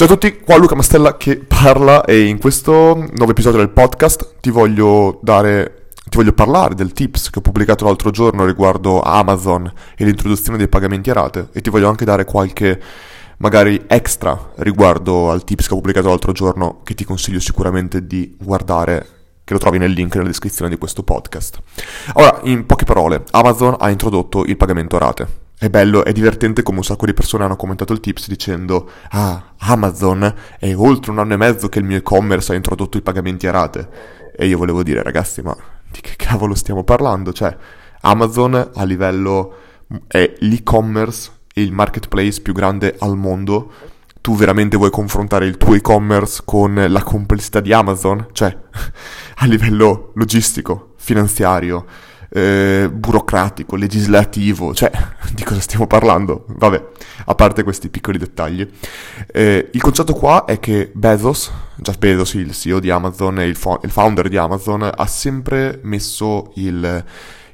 Ciao a tutti, qua Luca Mastella che parla e in questo nuovo episodio del podcast ti voglio dare, ti voglio parlare del tips che ho pubblicato l'altro giorno riguardo Amazon e l'introduzione dei pagamenti a rate e ti voglio anche dare qualche magari extra riguardo al tips che ho pubblicato l'altro giorno che ti consiglio sicuramente di guardare che lo trovi nel link nella descrizione di questo podcast. Ora, in poche parole, Amazon ha introdotto il pagamento a rate. È bello, è divertente come un sacco di persone hanno commentato il tips dicendo Ah, Amazon è oltre un anno e mezzo che il mio e-commerce ha introdotto i pagamenti a rate. E io volevo dire, ragazzi, ma di che cavolo stiamo parlando? Cioè, Amazon a livello è l'e-commerce e il marketplace più grande al mondo. Tu veramente vuoi confrontare il tuo e-commerce con la complessità di Amazon? Cioè, a livello logistico, finanziario, eh, burocratico, legislativo, cioè di cosa stiamo parlando? Vabbè, a parte questi piccoli dettagli. Eh, il concetto qua è che Bezos, Jeff Bezos, il CEO di Amazon e il, fo- il founder di Amazon, ha sempre messo il,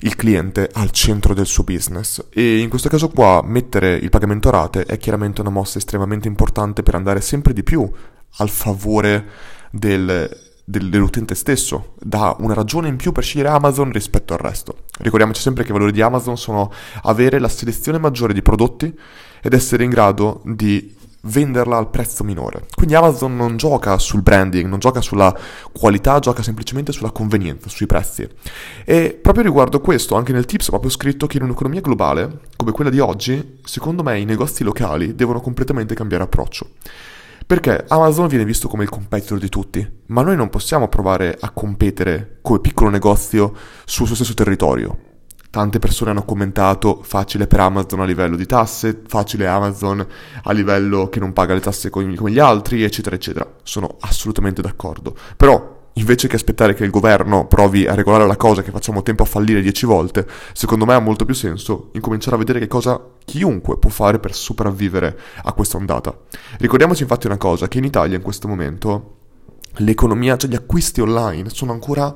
il cliente al centro del suo business e in questo caso qua mettere il pagamento rate è chiaramente una mossa estremamente importante per andare sempre di più al favore del, dell'utente stesso, dà una ragione in più per scegliere Amazon rispetto al resto. Ricordiamoci sempre che i valori di Amazon sono avere la selezione maggiore di prodotti ed essere in grado di venderla al prezzo minore. Quindi Amazon non gioca sul branding, non gioca sulla qualità, gioca semplicemente sulla convenienza, sui prezzi. E proprio riguardo questo, anche nel tips ho proprio scritto che in un'economia globale come quella di oggi, secondo me i negozi locali devono completamente cambiare approccio. Perché Amazon viene visto come il competitor di tutti, ma noi non possiamo provare a competere come piccolo negozio sul suo stesso territorio. Tante persone hanno commentato facile per Amazon a livello di tasse, facile Amazon a livello che non paga le tasse come gli altri, eccetera, eccetera. Sono assolutamente d'accordo. Però invece che aspettare che il governo provi a regolare la cosa che facciamo tempo a fallire dieci volte, secondo me ha molto più senso incominciare a vedere che cosa chiunque può fare per sopravvivere a questa ondata. Ricordiamoci infatti una cosa, che in Italia in questo momento l'economia, cioè gli acquisti online sono ancora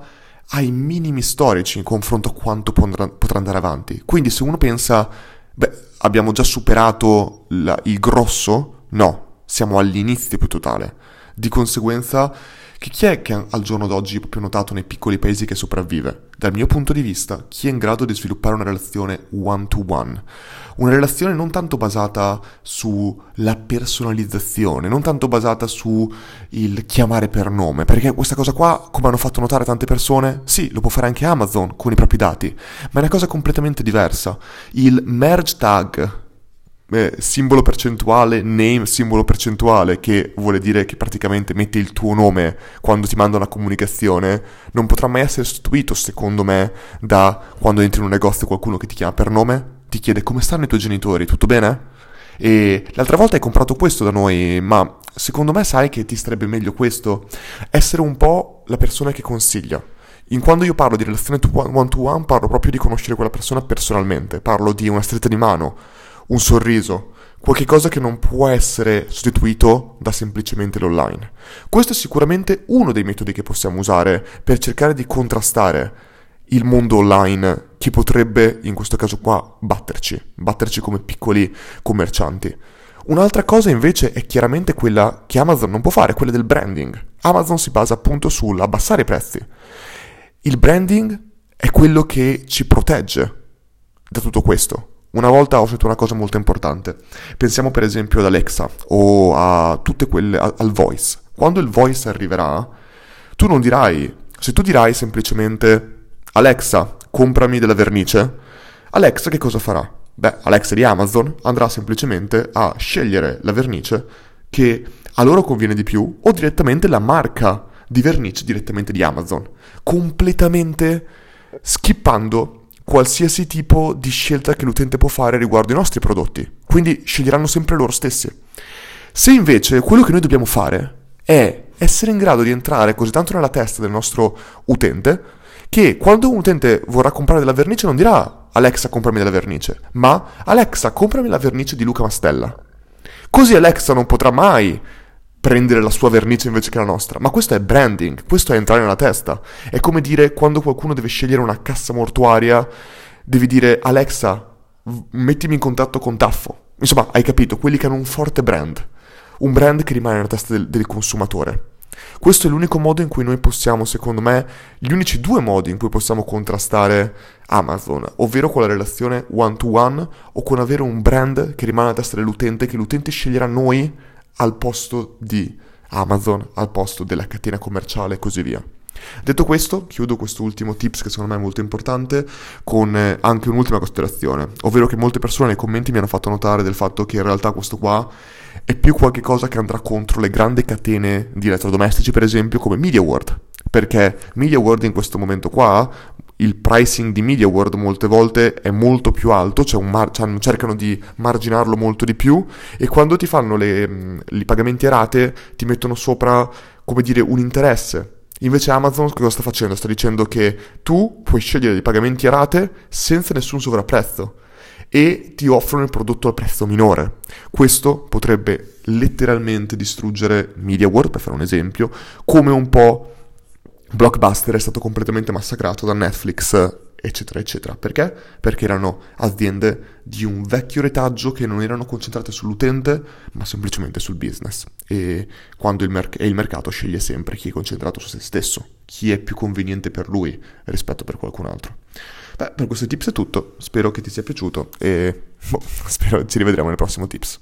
ai minimi storici in confronto a quanto potrà andare avanti. Quindi se uno pensa, beh, abbiamo già superato la, il grosso, no, siamo all'inizio più totale. Di conseguenza che chi è che al giorno d'oggi ho proprio notato nei piccoli paesi che sopravvive? Dal mio punto di vista, chi è in grado di sviluppare una relazione one-to-one? Una relazione non tanto basata sulla personalizzazione, non tanto basata su il chiamare per nome, perché questa cosa qua, come hanno fatto notare tante persone, sì, lo può fare anche Amazon con i propri dati, ma è una cosa completamente diversa. Il merge tag eh, simbolo percentuale, name simbolo percentuale, che vuole dire che praticamente metti il tuo nome quando ti manda una comunicazione, non potrà mai essere sostituito, secondo me, da quando entri in un negozio qualcuno che ti chiama per nome, ti chiede come stanno i tuoi genitori, tutto bene? E l'altra volta hai comprato questo da noi, ma secondo me sai che ti starebbe meglio questo? Essere un po' la persona che consiglia. In quando io parlo di relazione one to one, parlo proprio di conoscere quella persona personalmente, parlo di una stretta di mano, un sorriso, qualche cosa che non può essere sostituito da semplicemente l'online. Questo è sicuramente uno dei metodi che possiamo usare per cercare di contrastare il mondo online che potrebbe, in questo caso qua, batterci, batterci come piccoli commercianti. Un'altra cosa invece è chiaramente quella che Amazon non può fare, quella del branding. Amazon si basa appunto sull'abbassare i prezzi. Il branding è quello che ci protegge da tutto questo. Una volta ho scelto una cosa molto importante. Pensiamo per esempio ad Alexa o a tutte quelle, al voice. Quando il voice arriverà, tu non dirai, se tu dirai semplicemente Alexa, comprami della vernice, Alexa che cosa farà? Beh, Alexa di Amazon andrà semplicemente a scegliere la vernice che a loro conviene di più o direttamente la marca di vernice direttamente di Amazon, completamente skippando qualsiasi tipo di scelta che l'utente può fare riguardo i nostri prodotti. Quindi sceglieranno sempre loro stessi. Se invece quello che noi dobbiamo fare è essere in grado di entrare così tanto nella testa del nostro utente che quando un utente vorrà comprare della vernice non dirà Alexa comprami della vernice, ma Alexa comprami la vernice di Luca Mastella. Così Alexa non potrà mai prendere la sua vernice invece che la nostra. Ma questo è branding, questo è entrare nella testa. È come dire quando qualcuno deve scegliere una cassa mortuaria, devi dire Alexa, mettimi in contatto con Taffo. Insomma, hai capito, quelli che hanno un forte brand. un brand che rimane nella testa del, del consumatore. Questo è l'unico modo in cui noi possiamo, secondo me, gli unici due modi in cui possiamo contrastare Amazon, ovvero con la relazione one to one o con avere un brand che rimane alla testa dell'utente, che l'utente sceglierà noi al posto di Amazon, al posto della catena commerciale e così via. Detto questo, chiudo questo ultimo tips che secondo me è molto importante con eh, anche un'ultima considerazione, ovvero che molte persone nei commenti mi hanno fatto notare del fatto che in realtà questo qua è più qualcosa che andrà contro le grandi catene di elettrodomestici, per esempio come MediaWorld, perché MediaWorld in questo momento qua il pricing di MediaWorld molte volte è molto più alto, cioè, mar- cioè cercano di marginarlo molto di più e quando ti fanno mm, i pagamenti a rate ti mettono sopra, come dire, un interesse Invece Amazon cosa sta facendo? Sta dicendo che tu puoi scegliere dei pagamenti a rate senza nessun sovrapprezzo e ti offrono il prodotto a prezzo minore. Questo potrebbe letteralmente distruggere MediaWorld, per fare un esempio, come un po' Blockbuster è stato completamente massacrato da Netflix eccetera, eccetera. Perché? Perché erano aziende di un vecchio retaggio che non erano concentrate sull'utente, ma semplicemente sul business. E quando il, merc- il mercato sceglie sempre chi è concentrato su se stesso, chi è più conveniente per lui rispetto per qualcun altro. Beh, per questi tips è tutto, spero che ti sia piaciuto e boh, spero ci rivedremo nel prossimo tips.